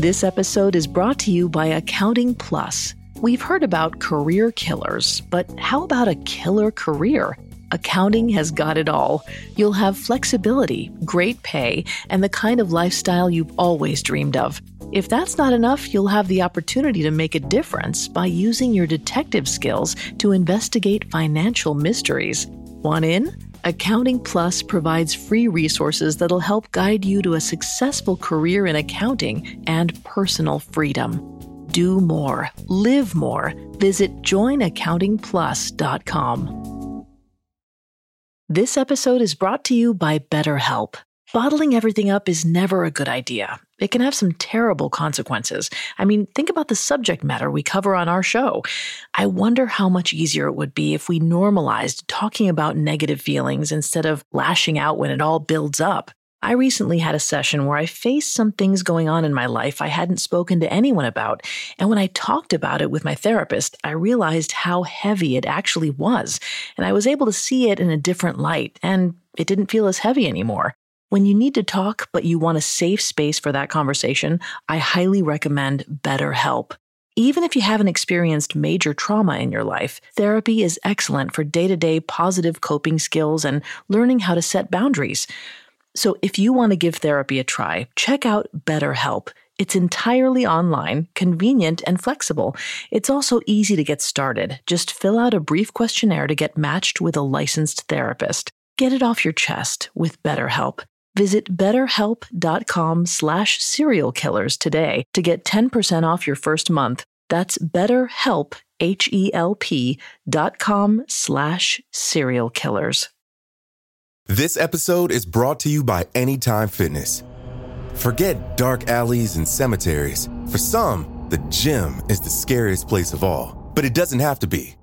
This episode is brought to you by Accounting Plus. We've heard about career killers, but how about a killer career? Accounting has got it all. You'll have flexibility, great pay, and the kind of lifestyle you've always dreamed of. If that's not enough, you'll have the opportunity to make a difference by using your detective skills to investigate financial mysteries. Want in? Accounting Plus provides free resources that'll help guide you to a successful career in accounting and personal freedom. Do more, live more. Visit joinaccountingplus.com. This episode is brought to you by BetterHelp. Bottling everything up is never a good idea. It can have some terrible consequences. I mean, think about the subject matter we cover on our show. I wonder how much easier it would be if we normalized talking about negative feelings instead of lashing out when it all builds up. I recently had a session where I faced some things going on in my life I hadn't spoken to anyone about. And when I talked about it with my therapist, I realized how heavy it actually was. And I was able to see it in a different light, and it didn't feel as heavy anymore. When you need to talk, but you want a safe space for that conversation, I highly recommend BetterHelp. Even if you haven't experienced major trauma in your life, therapy is excellent for day to day positive coping skills and learning how to set boundaries. So if you want to give therapy a try, check out BetterHelp. It's entirely online, convenient, and flexible. It's also easy to get started. Just fill out a brief questionnaire to get matched with a licensed therapist. Get it off your chest with BetterHelp. Visit betterhelp.com slash serial killers today to get 10% off your first month. That's betterhelp, H-E-L-P dot com slash serial killers. This episode is brought to you by Anytime Fitness. Forget dark alleys and cemeteries. For some, the gym is the scariest place of all, but it doesn't have to be.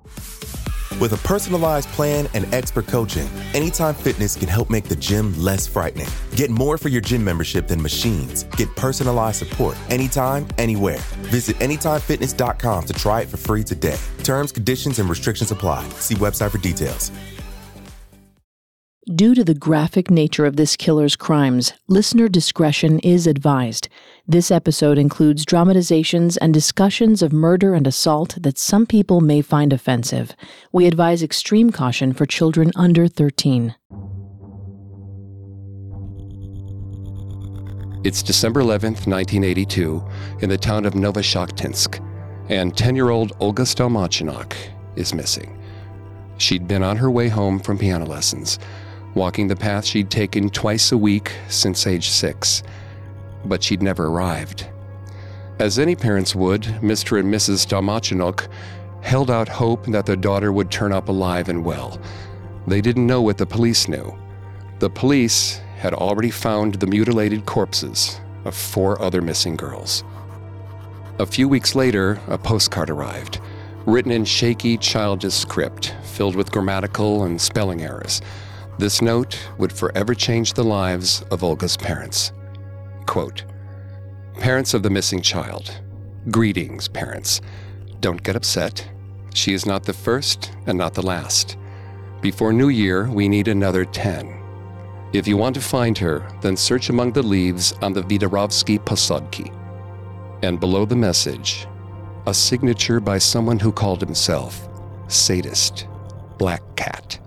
With a personalized plan and expert coaching, Anytime Fitness can help make the gym less frightening. Get more for your gym membership than machines. Get personalized support anytime, anywhere. Visit AnytimeFitness.com to try it for free today. Terms, conditions, and restrictions apply. See website for details. Due to the graphic nature of this killer's crimes, listener discretion is advised. This episode includes dramatizations and discussions of murder and assault that some people may find offensive. We advise extreme caution for children under 13. It's December 11th, 1982, in the town of Novoshakhtinsk, and 10 year old Olga Stelmachinok is missing. She'd been on her way home from piano lessons walking the path she'd taken twice a week since age six, but she'd never arrived. As any parents would, Mr. and Mrs. Stelmachinok held out hope that their daughter would turn up alive and well. They didn't know what the police knew. The police had already found the mutilated corpses of four other missing girls. A few weeks later, a postcard arrived, written in shaky, childish script, filled with grammatical and spelling errors. This note would forever change the lives of Olga's parents. Quote Parents of the missing child, greetings, parents. Don't get upset. She is not the first and not the last. Before New Year, we need another 10. If you want to find her, then search among the leaves on the Vidarovsky Posadki. And below the message, a signature by someone who called himself Sadist Black Cat.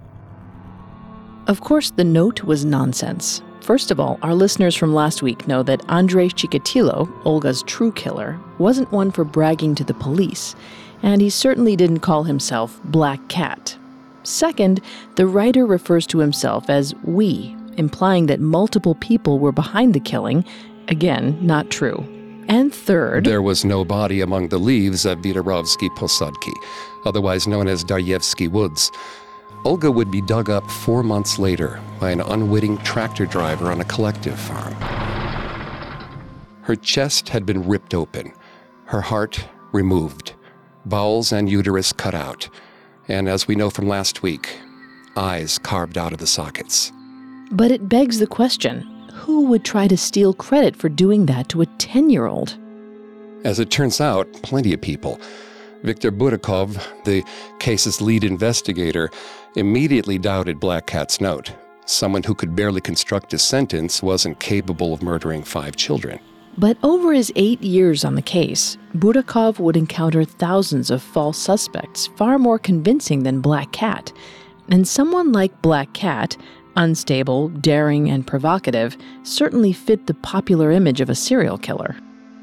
Of course, the note was nonsense. First of all, our listeners from last week know that Andrei Chikatilo, Olga's true killer, wasn't one for bragging to the police, and he certainly didn't call himself Black Cat. Second, the writer refers to himself as we, implying that multiple people were behind the killing. Again, not true. And third, there was no body among the leaves at Vidarovsky Posadki, otherwise known as Daryevsky Woods. Olga would be dug up four months later by an unwitting tractor driver on a collective farm. Her chest had been ripped open, her heart removed, bowels and uterus cut out, and as we know from last week, eyes carved out of the sockets. But it begs the question who would try to steal credit for doing that to a 10 year old? As it turns out, plenty of people. Viktor Burakov, the case's lead investigator, immediately doubted Black Cat's note. Someone who could barely construct a sentence wasn't capable of murdering five children. But over his eight years on the case, Burakov would encounter thousands of false suspects, far more convincing than Black Cat. And someone like Black Cat, unstable, daring, and provocative, certainly fit the popular image of a serial killer.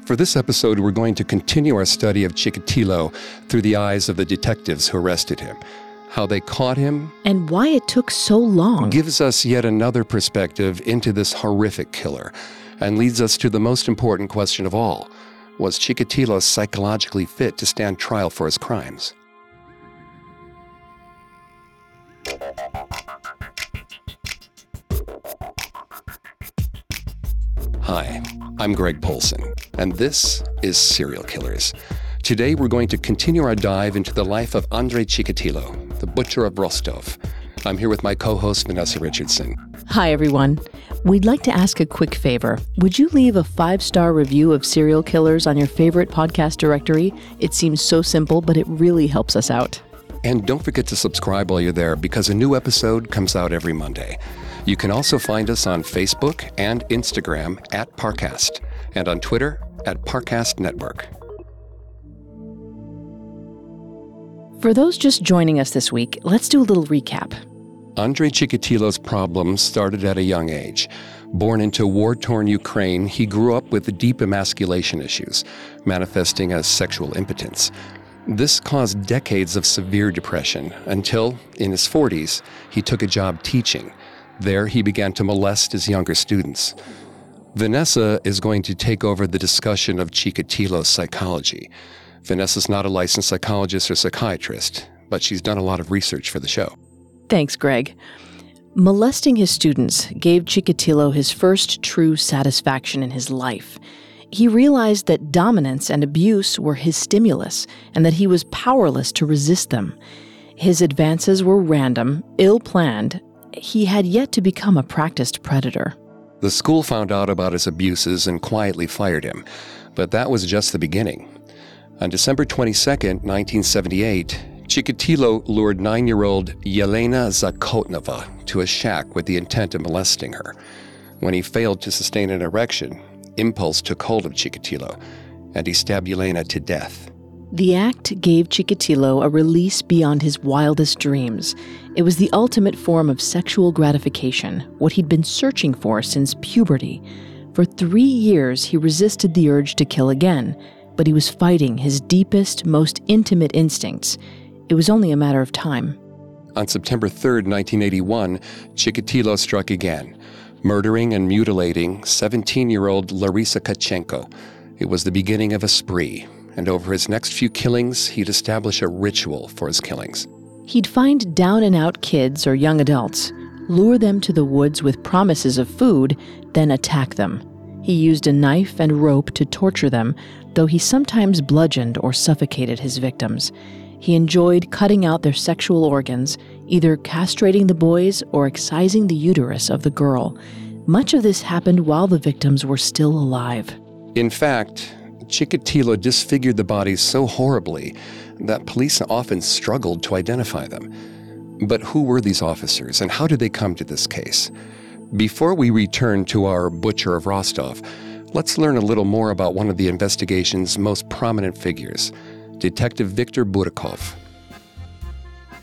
For this episode, we're going to continue our study of Chikatilo through the eyes of the detectives who arrested him. How they caught him, And why it took so long. gives us yet another perspective into this horrific killer and leads us to the most important question of all Was Chikatilo psychologically fit to stand trial for his crimes? Hi, I'm Greg Polcyn, and this is Serial Killers. Today we're going to continue our dive into the life of Andrei Chikatilo, the butcher of Rostov. I'm here with my co host, Vanessa Richardson. Hi, everyone. We'd like to ask a quick favor. Would you leave a five star review of serial killers on your favorite podcast directory? It seems so simple, but it really helps us out. And don't forget to subscribe while you're there because a new episode comes out every Monday. You can also find us on Facebook and Instagram at Parcast and on Twitter at Parcast Network. For those just joining us this week, let's do a little recap. Andre Chikatilo's problems started at a young age. Born into war torn Ukraine, he grew up with deep emasculation issues, manifesting as sexual impotence. This caused decades of severe depression until, in his 40s, he took a job teaching. There, he began to molest his younger students. Vanessa is going to take over the discussion of Chikatilo's psychology. Vanessa's not a licensed psychologist or psychiatrist, but she's done a lot of research for the show. Thanks, Greg. Molesting his students gave Chikatilo his first true satisfaction in his life. He realized that dominance and abuse were his stimulus and that he was powerless to resist them. His advances were random, ill planned. He had yet to become a practiced predator. The school found out about his abuses and quietly fired him, but that was just the beginning. On December 22, 1978, Chikatilo lured nine year old Yelena Zakotnova to a shack with the intent of molesting her. When he failed to sustain an erection, impulse took hold of Chikatilo, and he stabbed Yelena to death. The act gave Chikatilo a release beyond his wildest dreams. It was the ultimate form of sexual gratification, what he'd been searching for since puberty. For three years, he resisted the urge to kill again, but he was fighting his deepest, most intimate instincts. It was only a matter of time. On September 3, 1981, Chikatilo struck again, murdering and mutilating 17 year old Larisa Kachenko. It was the beginning of a spree, and over his next few killings, he'd establish a ritual for his killings. He'd find down and out kids or young adults, lure them to the woods with promises of food, then attack them. He used a knife and rope to torture them, though he sometimes bludgeoned or suffocated his victims. He enjoyed cutting out their sexual organs, either castrating the boys or excising the uterus of the girl. Much of this happened while the victims were still alive. In fact, Chikatilo disfigured the bodies so horribly that police often struggled to identify them. But who were these officers and how did they come to this case? Before we return to our Butcher of Rostov, let's learn a little more about one of the investigation's most prominent figures, Detective Viktor Burakov.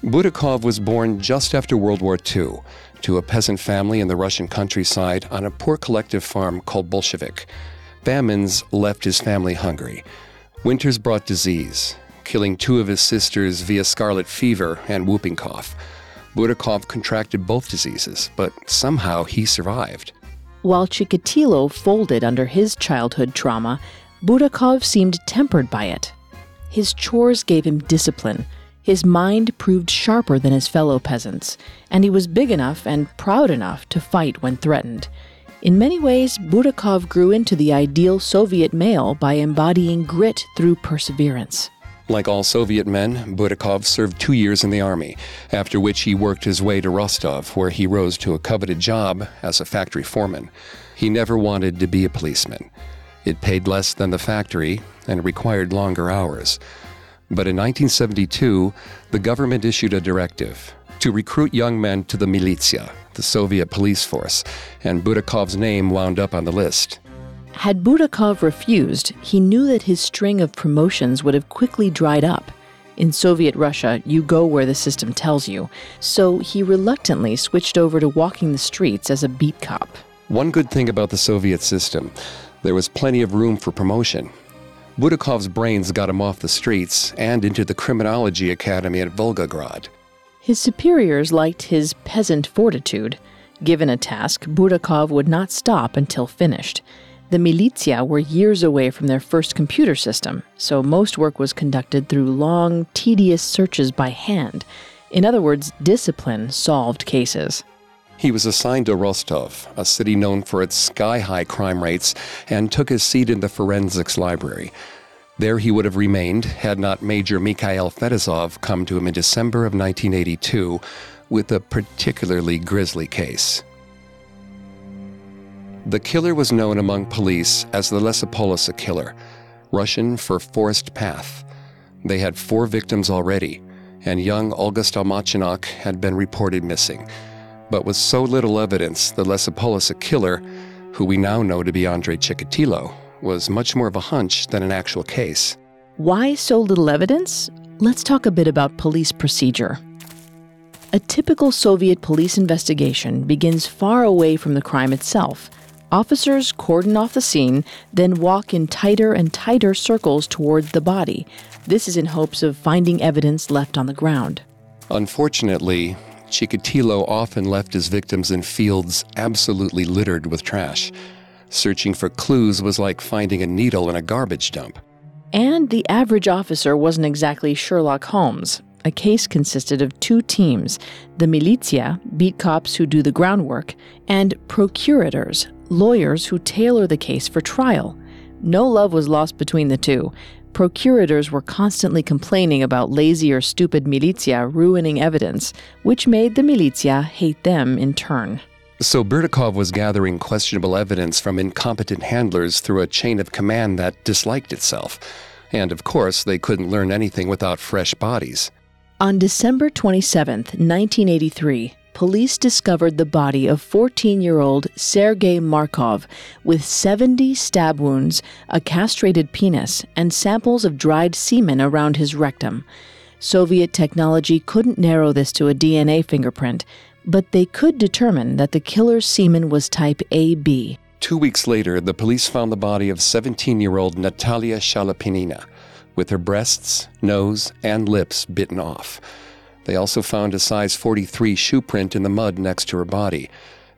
Burakov was born just after World War II to a peasant family in the Russian countryside on a poor collective farm called Bolshevik. Famines left his family hungry. Winters brought disease, killing two of his sisters via scarlet fever and whooping cough. Burakov contracted both diseases, but somehow he survived. While Chikatilo folded under his childhood trauma, Burakov seemed tempered by it. His chores gave him discipline. His mind proved sharper than his fellow peasants, and he was big enough and proud enough to fight when threatened. In many ways, Burakov grew into the ideal Soviet male by embodying grit through perseverance. Like all Soviet men, Burakov served two years in the army, after which he worked his way to Rostov, where he rose to a coveted job as a factory foreman. He never wanted to be a policeman. It paid less than the factory and required longer hours. But in 1972, the government issued a directive to recruit young men to the militia, the Soviet police force, and Burakov's name wound up on the list. Had Burakov refused, he knew that his string of promotions would have quickly dried up. In Soviet Russia, you go where the system tells you, so he reluctantly switched over to walking the streets as a beat cop. One good thing about the Soviet system there was plenty of room for promotion. Burakov's brains got him off the streets and into the criminology academy at Volgograd. His superiors liked his peasant fortitude. Given a task, Burakov would not stop until finished. The militia were years away from their first computer system, so most work was conducted through long, tedious searches by hand. In other words, discipline solved cases. He was assigned to Rostov, a city known for its sky high crime rates, and took his seat in the forensics library. There he would have remained had not Major Mikhail Fetisov come to him in December of 1982 with a particularly grisly case. The killer was known among police as the Lesipolisa killer, Russian for forest path. They had four victims already, and young Olga Stalmachinok had been reported missing. But with so little evidence, the Lesipolisa killer, who we now know to be Andrei Chikatilo, was much more of a hunch than an actual case. Why so little evidence? Let's talk a bit about police procedure. A typical Soviet police investigation begins far away from the crime itself. Officers cordon off the scene, then walk in tighter and tighter circles toward the body. This is in hopes of finding evidence left on the ground. Unfortunately, Chikatilo often left his victims in fields absolutely littered with trash. Searching for clues was like finding a needle in a garbage dump. And the average officer wasn't exactly Sherlock Holmes. A case consisted of two teams the militia, beat cops who do the groundwork, and procurators, lawyers who tailor the case for trial. No love was lost between the two. Procurators were constantly complaining about lazy or stupid militia ruining evidence, which made the militia hate them in turn. So Burakov was gathering questionable evidence from incompetent handlers through a chain of command that disliked itself. And of course, they couldn't learn anything without fresh bodies. On December 27, 1983, police discovered the body of 14 year old Sergei Markov with 70 stab wounds, a castrated penis, and samples of dried semen around his rectum. Soviet technology couldn't narrow this to a DNA fingerprint, but they could determine that the killer's semen was type AB. Two weeks later, the police found the body of 17 year old Natalia Shalapinina, with her breasts, nose, and lips bitten off. They also found a size 43 shoe print in the mud next to her body.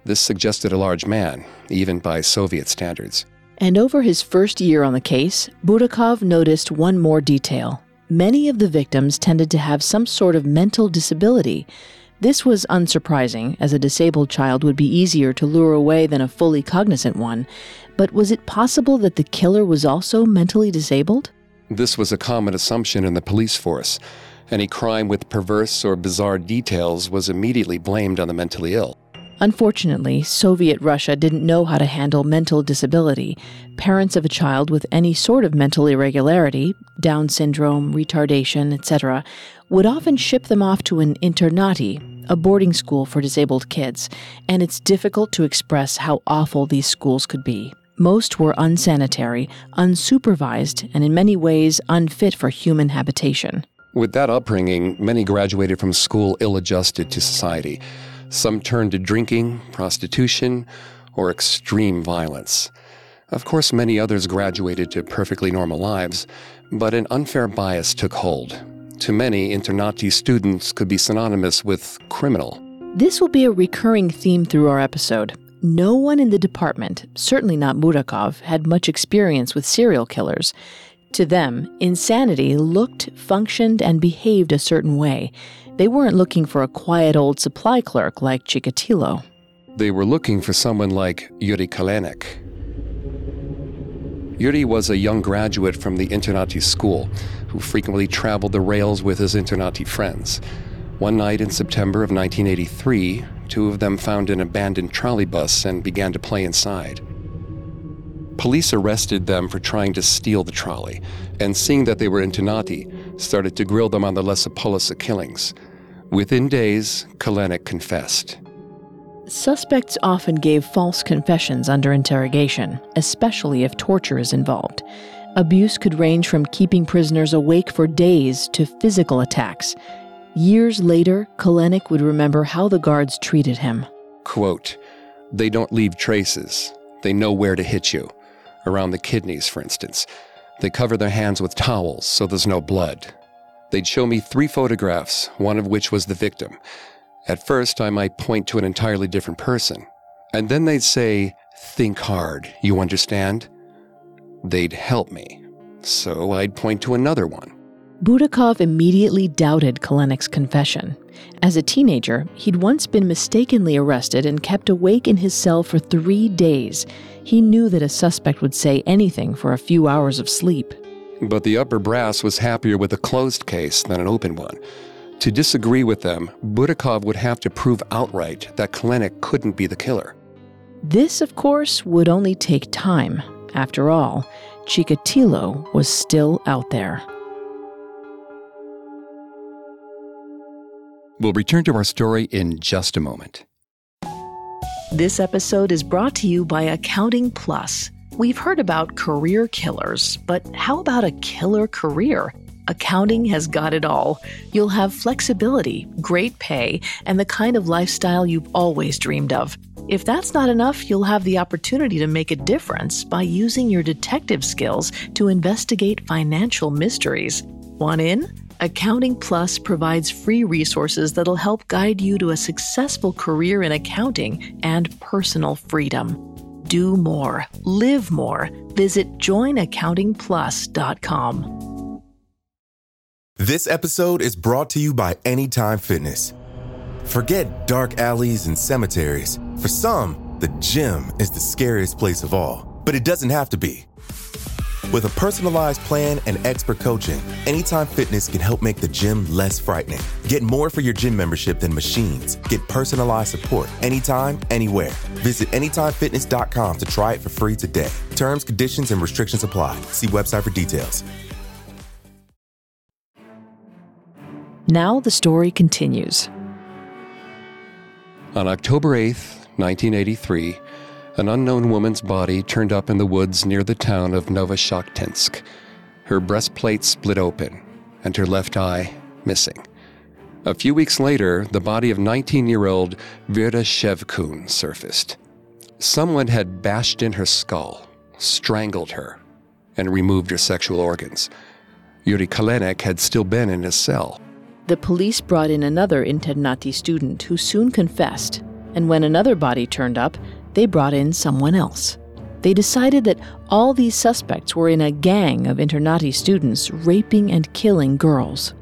This suggested a large man, even by Soviet standards. And over his first year on the case, Burakov noticed one more detail. Many of the victims tended to have some sort of mental disability. This was unsurprising, as a disabled child would be easier to lure away than a fully cognizant one. But was it possible that the killer was also mentally disabled? This was a common assumption in the police force. Any crime with perverse or bizarre details was immediately blamed on the mentally ill. Unfortunately, Soviet Russia didn't know how to handle mental disability. Parents of a child with any sort of mental irregularity, Down syndrome, retardation, etc., would often ship them off to an internati, a boarding school for disabled kids, and it's difficult to express how awful these schools could be. Most were unsanitary, unsupervised, and in many ways unfit for human habitation. With that upbringing, many graduated from school ill adjusted to society. Some turned to drinking, prostitution, or extreme violence. Of course, many others graduated to perfectly normal lives, but an unfair bias took hold. To many, internati students could be synonymous with criminal. This will be a recurring theme through our episode. No one in the department, certainly not Burakov, had much experience with serial killers. To them, insanity looked, functioned, and behaved a certain way. They weren't looking for a quiet old supply clerk like Chikatilo. They were looking for someone like Yuri Kalenik. Yuri was a young graduate from the Internati school who frequently traveled the rails with his Internati friends. One night in September of 1983, two of them found an abandoned trolley bus and began to play inside. Police arrested them for trying to steal the trolley, and seeing that they were Internati, started to grill them on the Lesipolisa killings. Within days, Kalenik confessed. Suspects often gave false confessions under interrogation, especially if torture is involved. Abuse could range from keeping prisoners awake for days to physical attacks. Years later, Kalenik would remember how the guards treated him. Quote, they don't leave traces. They know where to hit you. Around the kidneys, for instance. They cover their hands with towels so there's no blood. They'd show me three photographs, one of which was the victim. At first, I might point to an entirely different person. And then they'd say, Think hard, you understand? They'd help me. So I'd point to another one. Burakov immediately doubted Kalenik's confession. As a teenager, he'd once been mistakenly arrested and kept awake in his cell for three days. He knew that a suspect would say anything for a few hours of sleep. But the upper brass was happier with a closed case than an open one. To disagree with them, Burakov would have to prove outright that Kalenik couldn't be the killer. This, of course, would only take time. After all, Chikatilo was still out there. We'll return to our story in just a moment. This episode is brought to you by Accounting Plus. We've heard about career killers, but how about a killer career? Accounting has got it all. You'll have flexibility, great pay, and the kind of lifestyle you've always dreamed of. If that's not enough, you'll have the opportunity to make a difference by using your detective skills to investigate financial mysteries. Want in? Accounting Plus provides free resources that'll help guide you to a successful career in accounting and personal freedom. Do more, live more. Visit joinaccountingplus.com. This episode is brought to you by Anytime Fitness. Forget dark alleys and cemeteries. For some, the gym is the scariest place of all, but it doesn't have to be. With a personalized plan and expert coaching, Anytime Fitness can help make the gym less frightening. Get more for your gym membership than machines. Get personalized support anytime, anywhere. Visit AnytimeFitness.com to try it for free today. Terms, conditions, and restrictions apply. See website for details. Now the story continues. On October 8th, 1983, an unknown woman's body turned up in the woods near the town of Novoshakhtinsk. Her breastplate split open, and her left eye missing. A few weeks later, the body of 19 year old Vera Shevkun surfaced. Someone had bashed in her skull, strangled her, and removed her sexual organs. Yuri Kalenik had still been in his cell. The police brought in another internati student who soon confessed, and when another body turned up, they brought in someone else. They decided that all these suspects were in a gang of internati students raping and killing girls.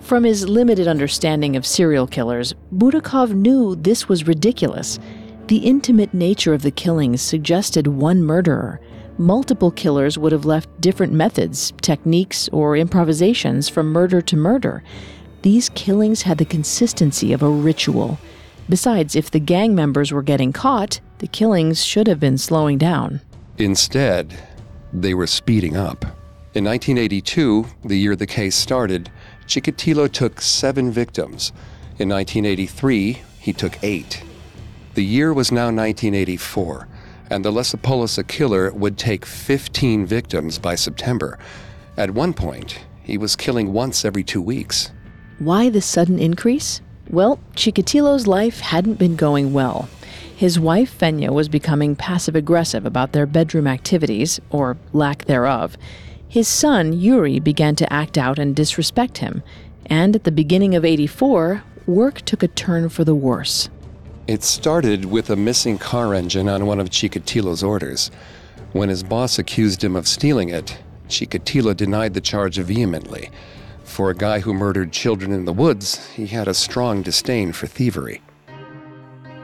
From his limited understanding of serial killers, Burakov knew this was ridiculous. The intimate nature of the killings suggested one murderer. Multiple killers would have left different methods, techniques, or improvisations from murder to murder. These killings had the consistency of a ritual. Besides, if the gang members were getting caught, the killings should have been slowing down. Instead, they were speeding up. In 1982, the year the case started, Chikatilo took seven victims. In 1983, he took eight. The year was now 1984, and the Lesipolisa killer would take 15 victims by September. At one point, he was killing once every two weeks. Why the sudden increase? Well, Chikatilo's life hadn't been going well. His wife, Fenya, was becoming passive aggressive about their bedroom activities, or lack thereof. His son, Yuri, began to act out and disrespect him. And at the beginning of 84, work took a turn for the worse. It started with a missing car engine on one of Chikatilo's orders. When his boss accused him of stealing it, Chikatilo denied the charge vehemently. For a guy who murdered children in the woods, he had a strong disdain for thievery.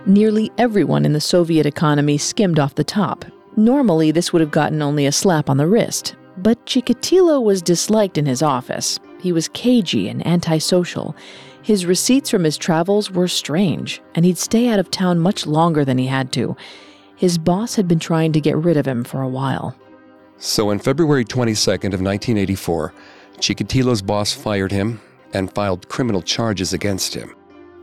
Nearly everyone in the Soviet economy skimmed off the top. Normally, this would have gotten only a slap on the wrist. But Chikatilo was disliked in his office. He was cagey and antisocial. His receipts from his travels were strange, and he'd stay out of town much longer than he had to. His boss had been trying to get rid of him for a while. So on February 22nd of 1984, Chikatilo's boss fired him and filed criminal charges against him.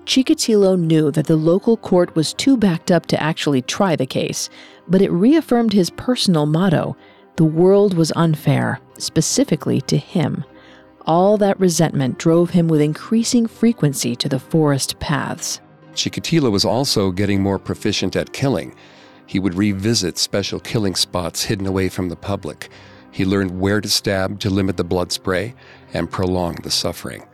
Chikatilo knew that the local court was too backed up to actually try the case, but it reaffirmed his personal motto the world was unfair, specifically to him. All that resentment drove him with increasing frequency to the forest paths. Chikatilo was also getting more proficient at killing. He would revisit special killing spots hidden away from the public. He learned where to stab to limit the blood spray and prolong the suffering.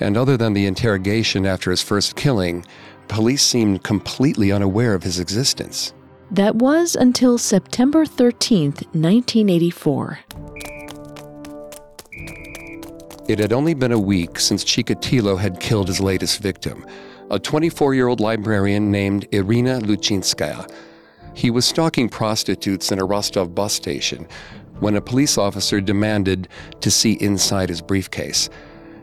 And other than the interrogation after his first killing, police seemed completely unaware of his existence. That was until September 13th, 1984. It had only been a week since Chikatilo had killed his latest victim, a 24 year old librarian named Irina Luchinskaya. He was stalking prostitutes in a Rostov bus station when a police officer demanded to see inside his briefcase.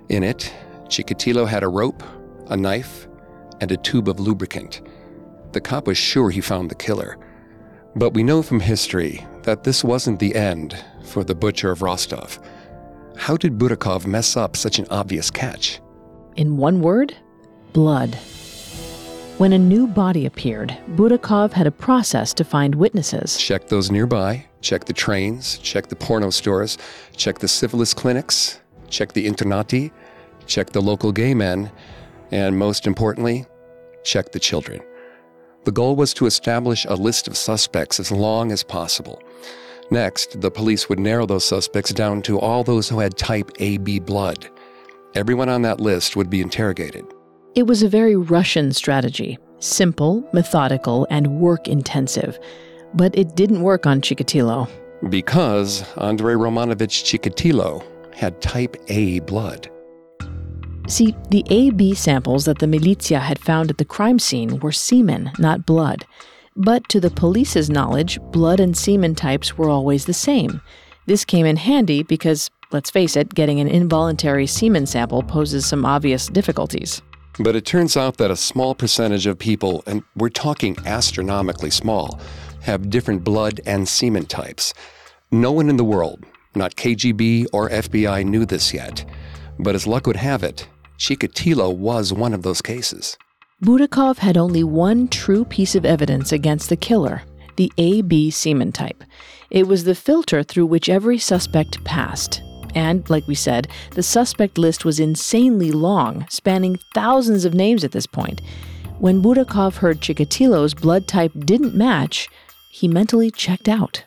In it, Chikatilo had a rope, a knife, and a tube of lubricant. The cop was sure he found the killer. But we know from history that this wasn't the end for the butcher of Rostov. How did Burakov mess up such an obvious catch? In one word, blood. When a new body appeared, Burakov had a process to find witnesses. Check those nearby, check the trains, check the porno stores, check the syphilis clinics, check the internati, check the local gay men, and most importantly, check the children. The goal was to establish a list of suspects as long as possible. Next, the police would narrow those suspects down to all those who had type AB blood. Everyone on that list would be interrogated. It was a very Russian strategy simple, methodical, and work intensive. But it didn't work on Chikatilo. Because Andrei Romanovich Chikatilo had type A blood. See, the AB samples that the militia had found at the crime scene were semen, not blood. But to the police's knowledge, blood and semen types were always the same. This came in handy because, let's face it, getting an involuntary semen sample poses some obvious difficulties. But it turns out that a small percentage of people, and we're talking astronomically small, have different blood and semen types. No one in the world, not KGB or FBI, knew this yet. But as luck would have it, Chikatilo was one of those cases. Burakov had only one true piece of evidence against the killer the AB semen type. It was the filter through which every suspect passed. And, like we said, the suspect list was insanely long, spanning thousands of names at this point. When Burakov heard Chikatilo's blood type didn't match, he mentally checked out.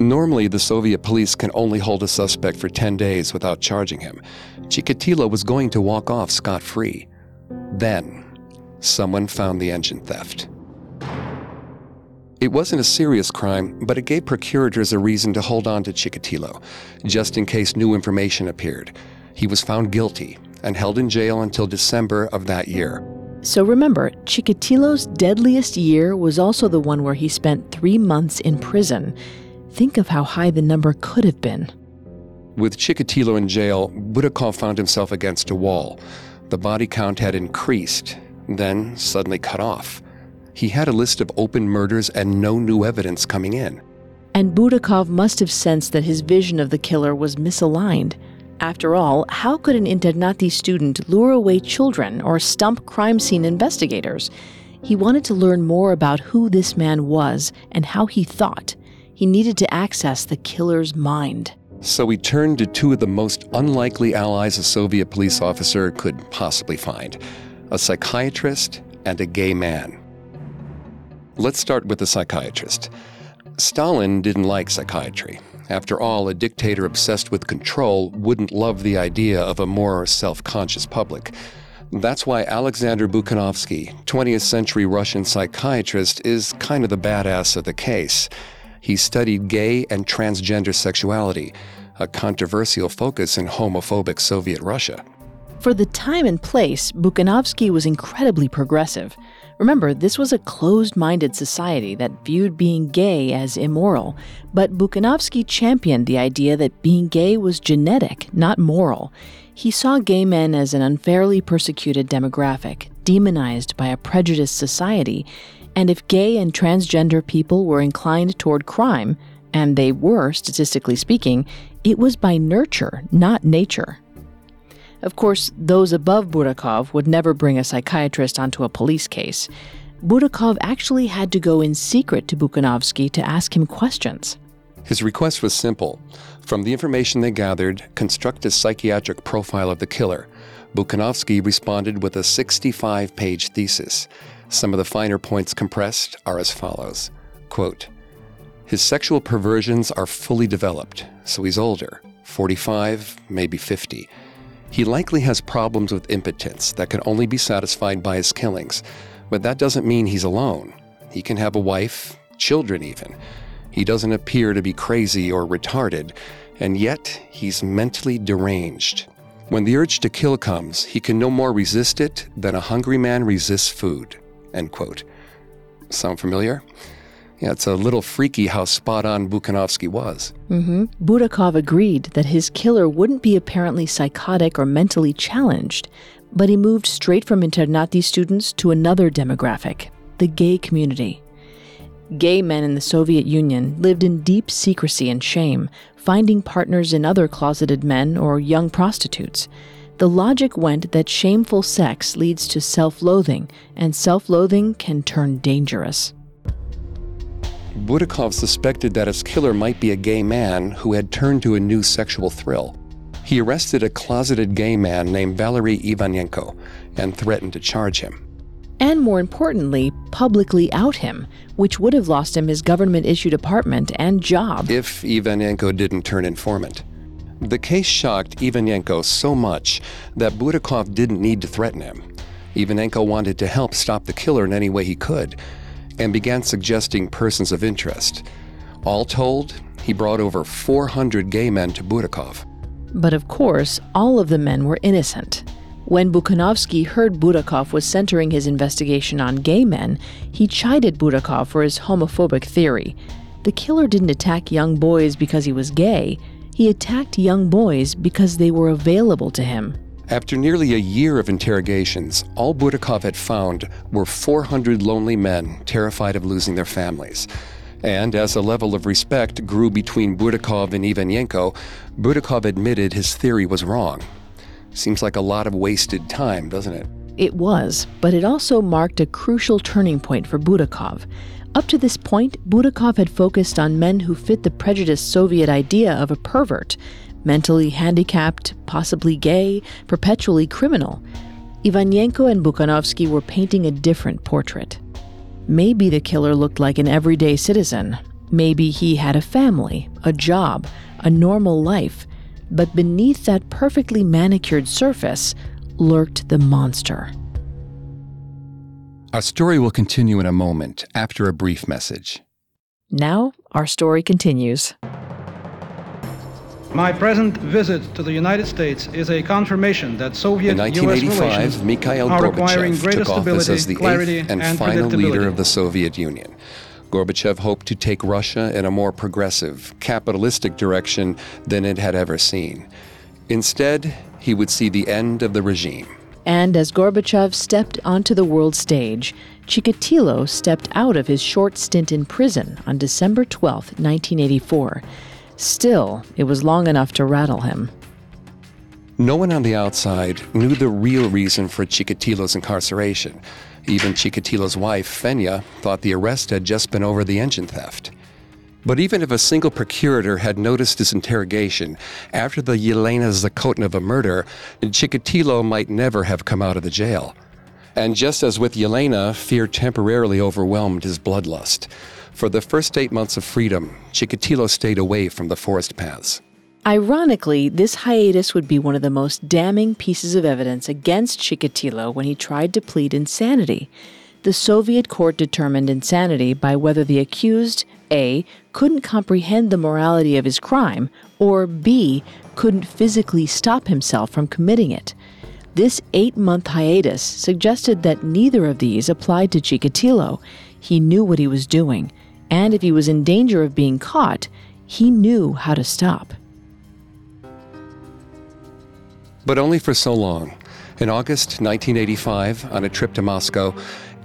Normally, the Soviet police can only hold a suspect for 10 days without charging him. Chikatilo was going to walk off scot free. Then, someone found the engine theft. It wasn't a serious crime, but it gave procurators a reason to hold on to Chikatilo, just in case new information appeared. He was found guilty and held in jail until December of that year. So remember, Chikatilo's deadliest year was also the one where he spent three months in prison. Think of how high the number could have been. With Chikatilo in jail, Burakov found himself against a wall. The body count had increased, then suddenly cut off. He had a list of open murders and no new evidence coming in. And Burakov must have sensed that his vision of the killer was misaligned. After all, how could an internati student lure away children or stump crime scene investigators? He wanted to learn more about who this man was and how he thought. He needed to access the killer's mind. So he turned to two of the most unlikely allies a Soviet police officer could possibly find a psychiatrist and a gay man. Let's start with the psychiatrist. Stalin didn't like psychiatry. After all, a dictator obsessed with control wouldn't love the idea of a more self conscious public. That's why Alexander Bukhanovsky, 20th century Russian psychiatrist, is kind of the badass of the case. He studied gay and transgender sexuality, a controversial focus in homophobic Soviet Russia. For the time and place, Bukhanovsky was incredibly progressive. Remember, this was a closed minded society that viewed being gay as immoral, but Bukhanovsky championed the idea that being gay was genetic, not moral. He saw gay men as an unfairly persecuted demographic, demonized by a prejudiced society, and if gay and transgender people were inclined toward crime, and they were, statistically speaking, it was by nurture, not nature. Of course, those above Burakov would never bring a psychiatrist onto a police case. Burakov actually had to go in secret to Bukhanovsky to ask him questions. His request was simple. From the information they gathered, construct a psychiatric profile of the killer. Bukhanovsky responded with a 65 page thesis. Some of the finer points compressed are as follows Quote, His sexual perversions are fully developed, so he's older, 45, maybe 50. He likely has problems with impotence that can only be satisfied by his killings, but that doesn't mean he's alone. He can have a wife, children even. He doesn't appear to be crazy or retarded, and yet he's mentally deranged. When the urge to kill comes, he can no more resist it than a hungry man resists food. End quote. Sound familiar? Yeah, it's a little freaky how spot on Bukhanovsky was. Mm-hmm. Burakov agreed that his killer wouldn't be apparently psychotic or mentally challenged, but he moved straight from internati students to another demographic the gay community. Gay men in the Soviet Union lived in deep secrecy and shame, finding partners in other closeted men or young prostitutes. The logic went that shameful sex leads to self loathing, and self loathing can turn dangerous. Burakov suspected that his killer might be a gay man who had turned to a new sexual thrill. He arrested a closeted gay man named Valery Ivanenko and threatened to charge him. And more importantly, publicly out him, which would have lost him his government issued apartment and job. If Ivanenko didn't turn informant. The case shocked Ivanenko so much that Burakov didn't need to threaten him. Ivanenko wanted to help stop the killer in any way he could and began suggesting persons of interest. All told, he brought over 400 gay men to Burakov. But of course, all of the men were innocent. When Bukhanovsky heard Burakov was centering his investigation on gay men, he chided Burakov for his homophobic theory. The killer didn't attack young boys because he was gay, he attacked young boys because they were available to him. After nearly a year of interrogations, all Burakov had found were 400 lonely men terrified of losing their families. And as a level of respect grew between Burakov and Ivanenko, Burakov admitted his theory was wrong. Seems like a lot of wasted time, doesn't it? It was, but it also marked a crucial turning point for Burakov. Up to this point, Burakov had focused on men who fit the prejudiced Soviet idea of a pervert mentally handicapped, possibly gay, perpetually criminal. Ivanenko and Bukhanovsky were painting a different portrait. Maybe the killer looked like an everyday citizen. Maybe he had a family, a job, a normal life. But beneath that perfectly manicured surface lurked the monster. Our story will continue in a moment after a brief message. Now, our story continues. My present visit to the United States is a confirmation that Soviet In 1985, Mikhail Gorbachev took office as the eighth and, and final leader of the Soviet Union. Gorbachev hoped to take Russia in a more progressive, capitalistic direction than it had ever seen. Instead, he would see the end of the regime. And as Gorbachev stepped onto the world stage, Chikatilo stepped out of his short stint in prison on December 12, 1984. Still, it was long enough to rattle him. No one on the outside knew the real reason for Chikatilo's incarceration. Even Chikatilo's wife, Fenya, thought the arrest had just been over the engine theft. But even if a single procurator had noticed his interrogation after the Yelena Zakotnova murder, Chikatilo might never have come out of the jail. And just as with Yelena, fear temporarily overwhelmed his bloodlust. For the first eight months of freedom, Chikatilo stayed away from the forest paths. Ironically, this hiatus would be one of the most damning pieces of evidence against Chikatilo when he tried to plead insanity. The Soviet court determined insanity by whether the accused, A, couldn't comprehend the morality of his crime, or B, couldn't physically stop himself from committing it. This eight month hiatus suggested that neither of these applied to Chikatilo. He knew what he was doing and if he was in danger of being caught, he knew how to stop. But only for so long. In August 1985, on a trip to Moscow,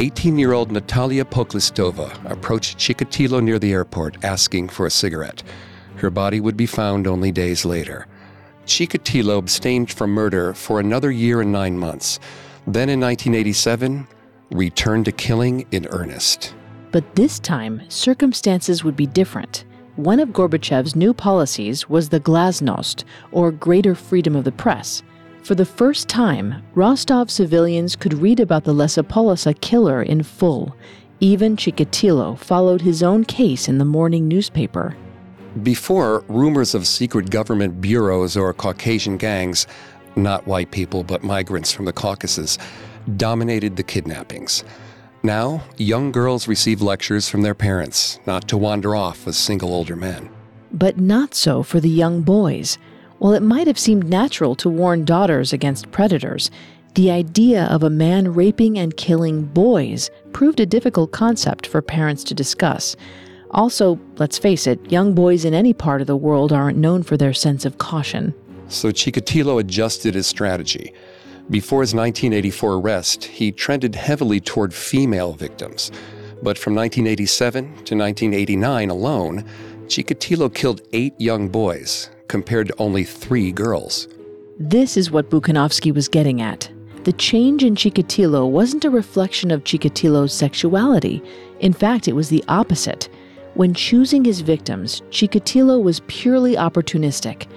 18 year old Natalia Poklistova approached Chikatilo near the airport asking for a cigarette. Her body would be found only days later. Chikatilo abstained from murder for another year and nine months. Then in 1987, returned to killing in earnest. But this time, circumstances would be different. One of Gorbachev's new policies was the glasnost, or greater freedom of the press. For the first time, Rostov civilians could read about the Lesopolosa killer in full. Even Chikatilo followed his own case in the morning newspaper. Before, rumors of secret government bureaus or Caucasian gangs, not white people but migrants from the Caucasus, dominated the kidnappings. Now, young girls receive lectures from their parents not to wander off with single older men. But not so for the young boys. While it might have seemed natural to warn daughters against predators, the idea of a man raping and killing boys proved a difficult concept for parents to discuss. Also, let's face it, young boys in any part of the world aren't known for their sense of caution. So Chikatilo adjusted his strategy. Before his 1984 arrest, he trended heavily toward female victims. But from 1987 to 1989 alone, Chikatilo killed eight young boys, compared to only three girls. This is what Bukhanovsky was getting at. The change in Chikatilo wasn't a reflection of Chikatilo's sexuality. In fact, it was the opposite. When choosing his victims, Chikatilo was purely opportunistic.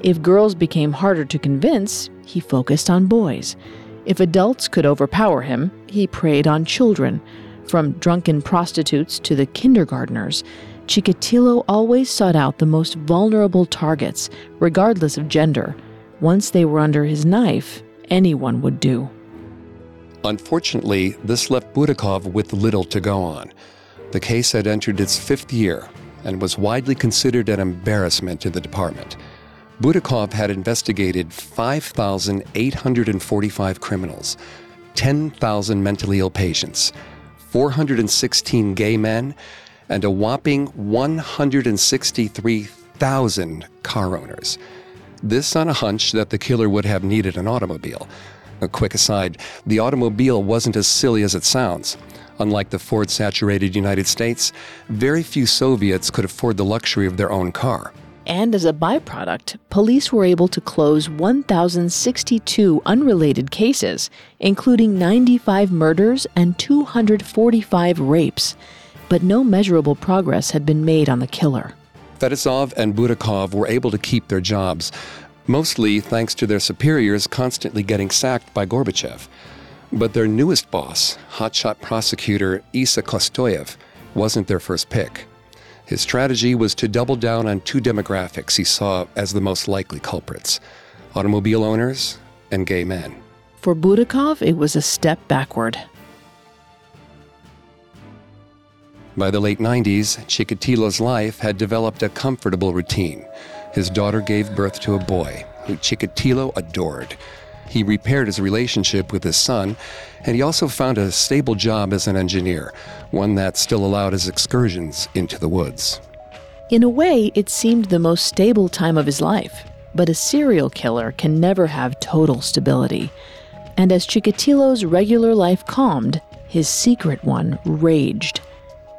If girls became harder to convince, he focused on boys. If adults could overpower him, he preyed on children. From drunken prostitutes to the kindergartners, Chikatilo always sought out the most vulnerable targets, regardless of gender. Once they were under his knife, anyone would do. Unfortunately, this left Burakov with little to go on. The case had entered its fifth year and was widely considered an embarrassment to the department. Burakov had investigated 5,845 criminals, 10,000 mentally ill patients, 416 gay men, and a whopping 163,000 car owners. This on a hunch that the killer would have needed an automobile. A quick aside the automobile wasn't as silly as it sounds. Unlike the Ford saturated United States, very few Soviets could afford the luxury of their own car. And as a byproduct, police were able to close 1,062 unrelated cases, including 95 murders and 245 rapes. But no measurable progress had been made on the killer. Fetisov and Burakov were able to keep their jobs, mostly thanks to their superiors constantly getting sacked by Gorbachev. But their newest boss, hotshot prosecutor Isa Kostoyev, wasn't their first pick. His strategy was to double down on two demographics he saw as the most likely culprits automobile owners and gay men. For Burakov, it was a step backward. By the late 90s, Chikatilo's life had developed a comfortable routine. His daughter gave birth to a boy who Chikatilo adored. He repaired his relationship with his son, and he also found a stable job as an engineer, one that still allowed his excursions into the woods. In a way, it seemed the most stable time of his life, but a serial killer can never have total stability. And as Chikatilo's regular life calmed, his secret one raged.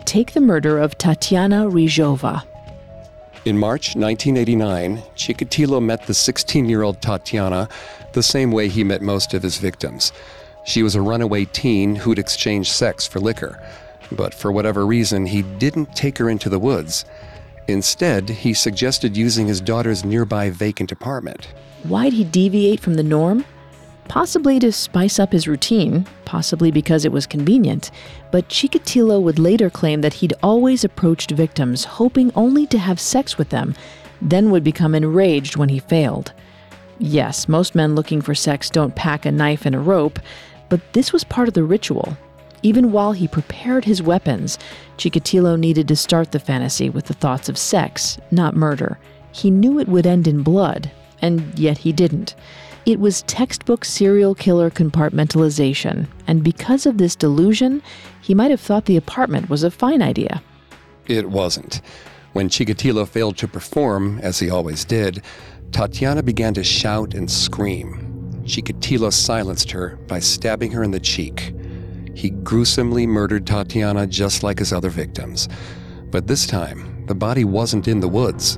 Take the murder of Tatiana Rizhova. In March 1989, Chikatilo met the 16 year old Tatiana the same way he met most of his victims. She was a runaway teen who'd exchanged sex for liquor, but for whatever reason, he didn't take her into the woods. Instead, he suggested using his daughter's nearby vacant apartment. Why'd he deviate from the norm? Possibly to spice up his routine, possibly because it was convenient, but Chikatilo would later claim that he'd always approached victims hoping only to have sex with them, then would become enraged when he failed. Yes, most men looking for sex don't pack a knife and a rope, but this was part of the ritual. Even while he prepared his weapons, Chikatilo needed to start the fantasy with the thoughts of sex, not murder. He knew it would end in blood, and yet he didn't. It was textbook serial killer compartmentalization, and because of this delusion, he might have thought the apartment was a fine idea. It wasn't. When Chikatilo failed to perform, as he always did, Tatiana began to shout and scream. Chikatilo silenced her by stabbing her in the cheek. He gruesomely murdered Tatiana just like his other victims. But this time, the body wasn't in the woods.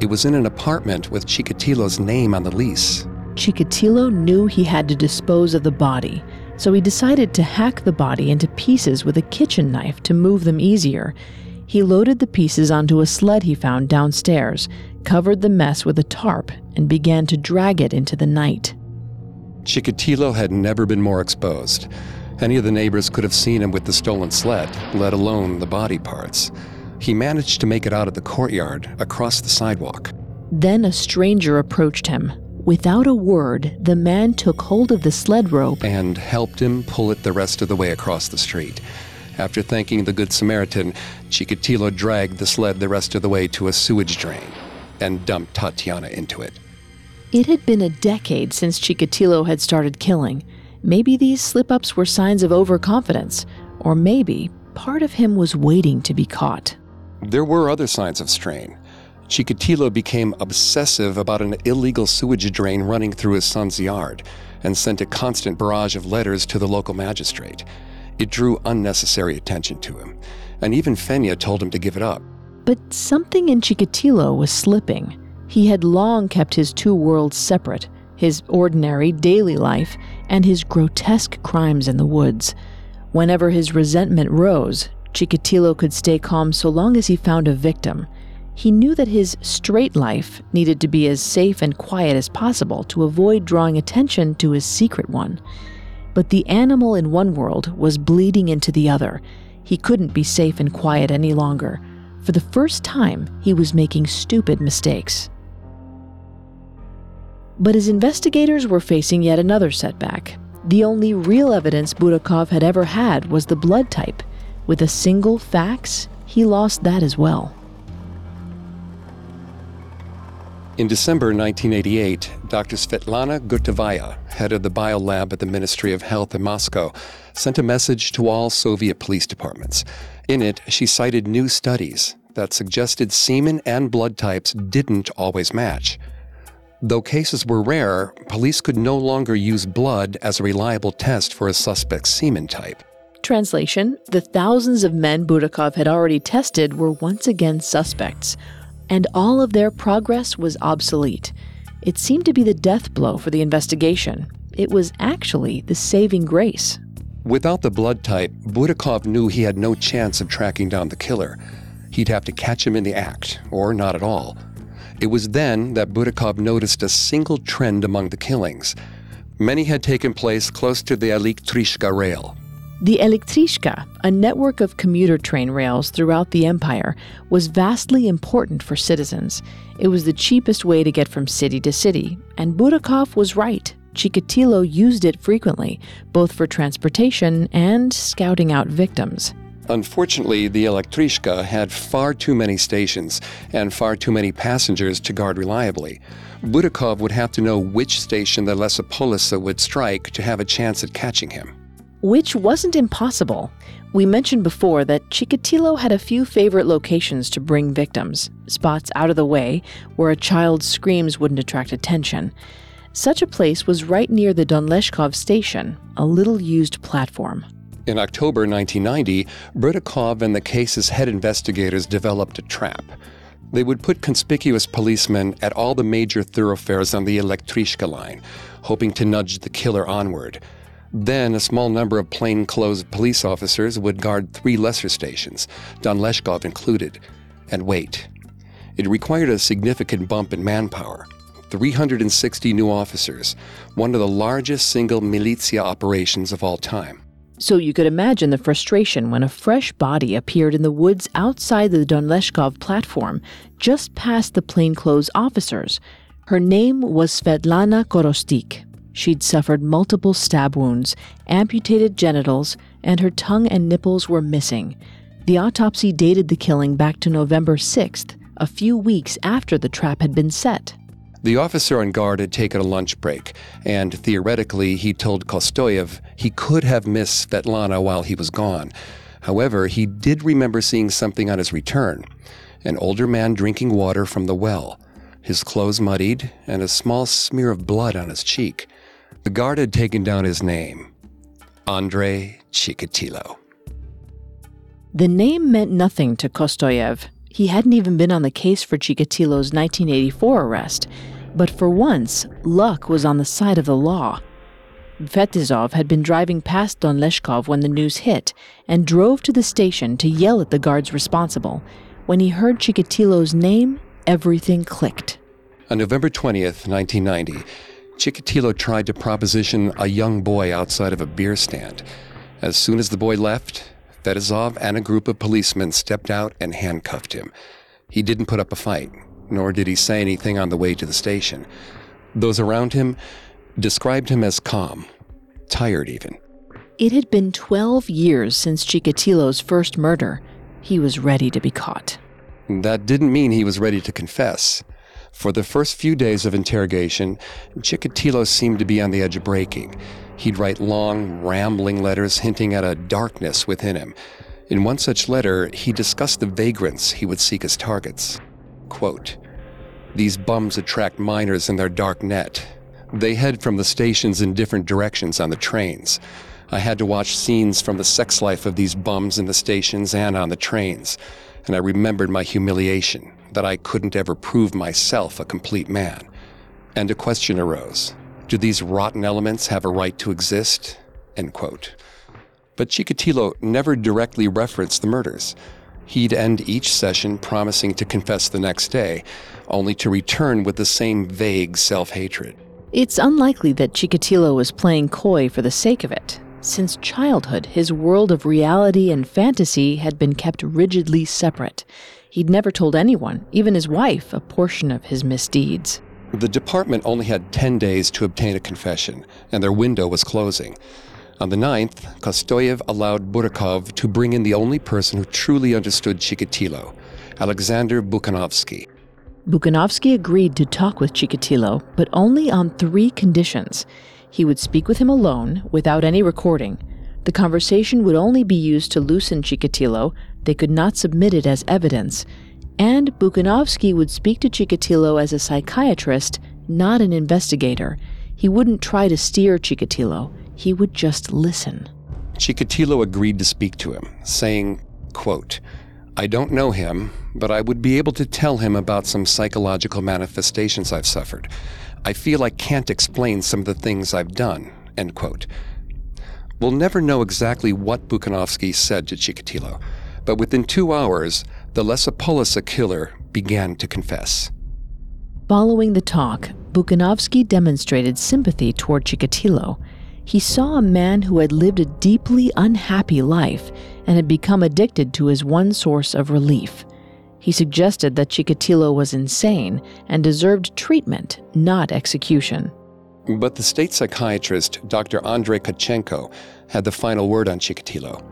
It was in an apartment with Chikatilo's name on the lease. Chikatilo knew he had to dispose of the body, so he decided to hack the body into pieces with a kitchen knife to move them easier. He loaded the pieces onto a sled he found downstairs, covered the mess with a tarp, and began to drag it into the night. Chikatilo had never been more exposed. Any of the neighbors could have seen him with the stolen sled, let alone the body parts. He managed to make it out of the courtyard, across the sidewalk. Then a stranger approached him. Without a word, the man took hold of the sled rope and helped him pull it the rest of the way across the street. After thanking the Good Samaritan, Chikatilo dragged the sled the rest of the way to a sewage drain and dumped Tatiana into it. It had been a decade since Chikatilo had started killing. Maybe these slip ups were signs of overconfidence, or maybe part of him was waiting to be caught. There were other signs of strain. Chikatilo became obsessive about an illegal sewage drain running through his son's yard and sent a constant barrage of letters to the local magistrate. It drew unnecessary attention to him, and even Fenya told him to give it up. But something in Chikatilo was slipping. He had long kept his two worlds separate his ordinary daily life and his grotesque crimes in the woods. Whenever his resentment rose, Chikatilo could stay calm so long as he found a victim. He knew that his straight life needed to be as safe and quiet as possible to avoid drawing attention to his secret one. But the animal in one world was bleeding into the other. He couldn't be safe and quiet any longer. For the first time, he was making stupid mistakes. But his investigators were facing yet another setback. The only real evidence Burakov had ever had was the blood type. With a single fax, he lost that as well. In December 1988, Dr. Svetlana Gurtevaya, head of the biolab at the Ministry of Health in Moscow, sent a message to all Soviet police departments. In it, she cited new studies that suggested semen and blood types didn't always match. Though cases were rare, police could no longer use blood as a reliable test for a suspect's semen type. Translation The thousands of men Burakov had already tested were once again suspects, and all of their progress was obsolete. It seemed to be the death blow for the investigation. It was actually the saving grace. Without the blood type, Burakov knew he had no chance of tracking down the killer. He'd have to catch him in the act, or not at all. It was then that Burakov noticed a single trend among the killings. Many had taken place close to the Elektrichka rail. The Elektrichka, a network of commuter train rails throughout the empire, was vastly important for citizens. It was the cheapest way to get from city to city, and Burakov was right. Chikatilo used it frequently, both for transportation and scouting out victims. Unfortunately, the Elektrichka had far too many stations and far too many passengers to guard reliably. Burakov would have to know which station the Lesopolosa would strike to have a chance at catching him. Which wasn't impossible. We mentioned before that Chikatilo had a few favorite locations to bring victims, spots out of the way where a child's screams wouldn't attract attention. Such a place was right near the Donleshkov station, a little used platform. In October 1990, Burakov and the case's head investigators developed a trap. They would put conspicuous policemen at all the major thoroughfares on the Elektrichka line, hoping to nudge the killer onward. Then a small number of plainclothes police officers would guard three lesser stations, Donleshkov included, and wait. It required a significant bump in manpower. 360 new officers, one of the largest single militia operations of all time. So you could imagine the frustration when a fresh body appeared in the woods outside the Donleshkov platform, just past the plainclothes officers. Her name was Svetlana Korostik. She'd suffered multiple stab wounds, amputated genitals, and her tongue and nipples were missing. The autopsy dated the killing back to November 6th, a few weeks after the trap had been set. The officer on guard had taken a lunch break, and theoretically, he told Kostoyev he could have missed Svetlana while he was gone. However, he did remember seeing something on his return an older man drinking water from the well, his clothes muddied, and a small smear of blood on his cheek. The guard had taken down his name Andrei Chikatilo. The name meant nothing to Kostoyev. He hadn't even been on the case for Chikatilo's 1984 arrest, but for once, luck was on the side of the law. Fetisov had been driving past Don Leshkov when the news hit and drove to the station to yell at the guards responsible. When he heard Chikatilo's name, everything clicked. On November 20th, 1990, Chikatilo tried to proposition a young boy outside of a beer stand. As soon as the boy left, Fetisov and a group of policemen stepped out and handcuffed him. He didn't put up a fight, nor did he say anything on the way to the station. Those around him described him as calm, tired even. It had been 12 years since Chikatilo's first murder. He was ready to be caught. That didn't mean he was ready to confess. For the first few days of interrogation, Chikatilo seemed to be on the edge of breaking. He'd write long, rambling letters hinting at a darkness within him. In one such letter, he discussed the vagrants he would seek as targets. Quote, These bums attract minors in their dark net. They head from the stations in different directions on the trains. I had to watch scenes from the sex life of these bums in the stations and on the trains, and I remembered my humiliation that I couldn't ever prove myself a complete man. And a question arose Do these rotten elements have a right to exist? End quote. But Chikatilo never directly referenced the murders. He'd end each session promising to confess the next day, only to return with the same vague self hatred. It's unlikely that Chikatilo was playing coy for the sake of it. Since childhood, his world of reality and fantasy had been kept rigidly separate. He'd never told anyone, even his wife, a portion of his misdeeds. The department only had 10 days to obtain a confession, and their window was closing. On the 9th, Kostoyev allowed Burakov to bring in the only person who truly understood Chikatilo, Alexander Bukhanovsky. Bukhanovsky agreed to talk with Chikatilo, but only on three conditions. He would speak with him alone, without any recording. The conversation would only be used to loosen Chikatilo, they could not submit it as evidence. And Bukhanovsky would speak to Chikatilo as a psychiatrist, not an investigator. He wouldn't try to steer Chikatilo, he would just listen. Chikatilo agreed to speak to him, saying, quote, I don't know him, but I would be able to tell him about some psychological manifestations I've suffered. I feel I can't explain some of the things I've done. End quote. We'll never know exactly what Bukhanovsky said to Chikatilo, but within two hours, the Lesopolosa killer began to confess. Following the talk, Bukhanovsky demonstrated sympathy toward Chikatilo. He saw a man who had lived a deeply unhappy life and had become addicted to his one source of relief. He suggested that Chikatilo was insane and deserved treatment, not execution. But the state psychiatrist, Dr. Andrei Kachenko, had the final word on Chikatilo.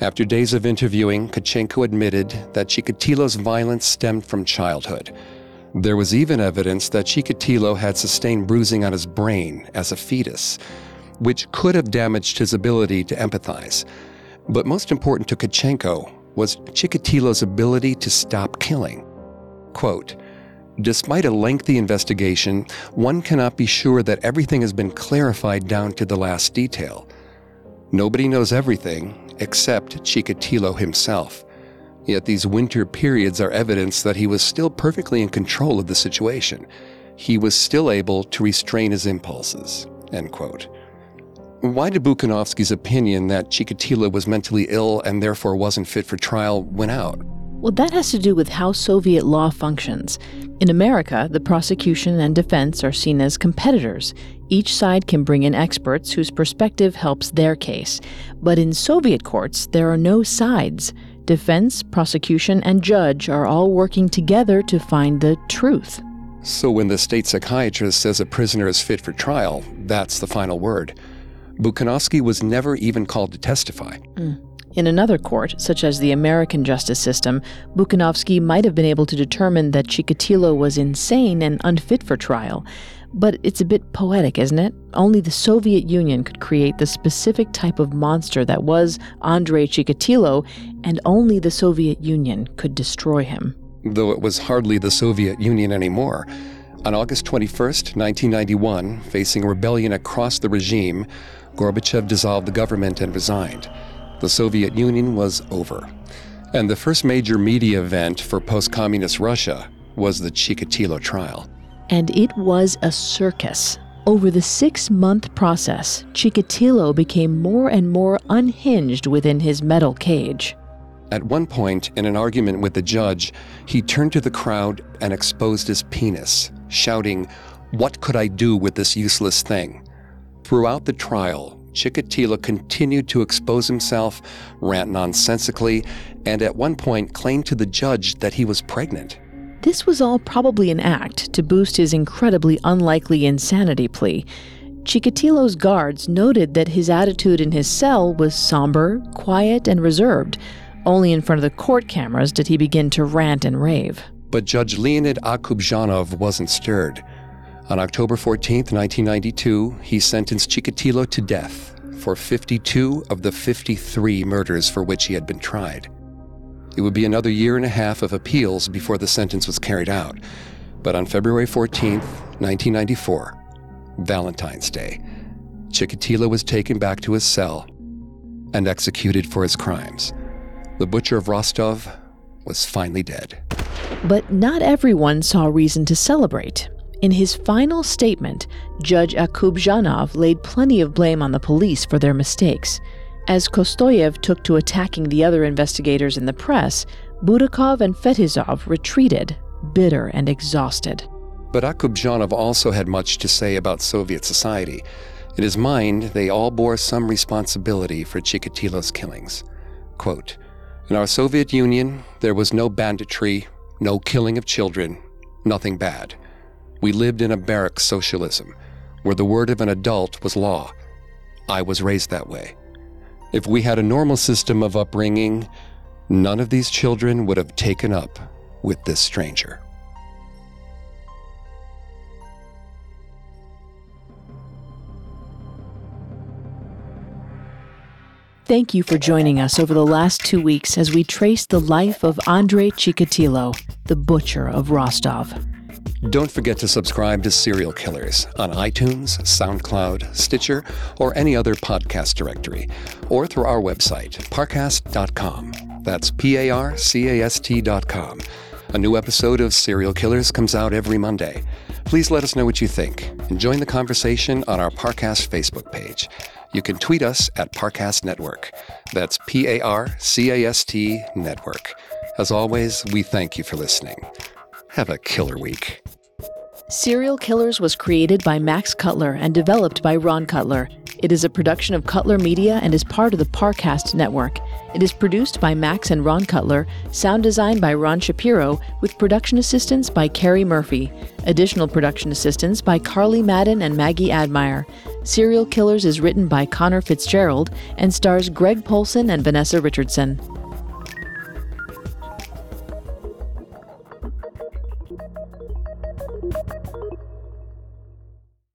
After days of interviewing, Kachenko admitted that Chikatilo's violence stemmed from childhood. There was even evidence that Chikatilo had sustained bruising on his brain as a fetus, which could have damaged his ability to empathize. But most important to Kachenko was Chikatilo's ability to stop killing. Quote, Despite a lengthy investigation, one cannot be sure that everything has been clarified down to the last detail. Nobody knows everything except Chikatilo himself. Yet these winter periods are evidence that he was still perfectly in control of the situation. He was still able to restrain his impulses. End quote. Why did Bukhanovsky's opinion that Chikatilo was mentally ill and therefore wasn't fit for trial win out? Well, that has to do with how Soviet law functions. In America, the prosecution and defense are seen as competitors. Each side can bring in experts whose perspective helps their case. But in Soviet courts, there are no sides. Defense, prosecution, and judge are all working together to find the truth. So when the state psychiatrist says a prisoner is fit for trial, that's the final word. Bukhanovsky was never even called to testify. Mm. In another court, such as the American justice system, Bukhanovsky might have been able to determine that Chikatilo was insane and unfit for trial. But it's a bit poetic, isn't it? Only the Soviet Union could create the specific type of monster that was Andrei Chikatilo, and only the Soviet Union could destroy him. Though it was hardly the Soviet Union anymore. On August 21, 1991, facing rebellion across the regime, Gorbachev dissolved the government and resigned. The Soviet Union was over. And the first major media event for post communist Russia was the Chikatilo trial. And it was a circus. Over the six month process, Chikatilo became more and more unhinged within his metal cage. At one point, in an argument with the judge, he turned to the crowd and exposed his penis, shouting, What could I do with this useless thing? Throughout the trial, Chikatilo continued to expose himself, rant nonsensically, and at one point claimed to the judge that he was pregnant. This was all probably an act to boost his incredibly unlikely insanity plea. Chikatilo's guards noted that his attitude in his cell was somber, quiet, and reserved. Only in front of the court cameras did he begin to rant and rave. But Judge Leonid Akubzhanov wasn't stirred. On October 14, 1992, he sentenced Chikatilo to death for 52 of the 53 murders for which he had been tried. It would be another year and a half of appeals before the sentence was carried out. But on February 14, 1994, Valentine's Day, Chikatilo was taken back to his cell and executed for his crimes. The butcher of Rostov was finally dead. But not everyone saw reason to celebrate. In his final statement, Judge Akubzhanov laid plenty of blame on the police for their mistakes. As Kostoyev took to attacking the other investigators in the press, Burakov and Fetisov retreated, bitter and exhausted. But Akubzhanov also had much to say about Soviet society. In his mind, they all bore some responsibility for Chikatilo's killings. Quote, In our Soviet Union, there was no banditry, no killing of children, nothing bad. We lived in a barrack socialism, where the word of an adult was law. I was raised that way. If we had a normal system of upbringing, none of these children would have taken up with this stranger. Thank you for joining us over the last two weeks as we trace the life of Andrei Chikatilo, the butcher of Rostov. Don't forget to subscribe to Serial Killers on iTunes, SoundCloud, Stitcher, or any other podcast directory, or through our website, parcast.com. That's P A R C A S T.com. A new episode of Serial Killers comes out every Monday. Please let us know what you think and join the conversation on our Parcast Facebook page. You can tweet us at Parcast Network. That's P A R C A S T Network. As always, we thank you for listening. Have a killer week. Serial Killers was created by Max Cutler and developed by Ron Cutler. It is a production of Cutler Media and is part of the Parcast network. It is produced by Max and Ron Cutler, sound design by Ron Shapiro, with production assistance by Carrie Murphy. Additional production assistance by Carly Madden and Maggie Admire. Serial Killers is written by Connor Fitzgerald and stars Greg Polcyn and Vanessa Richardson.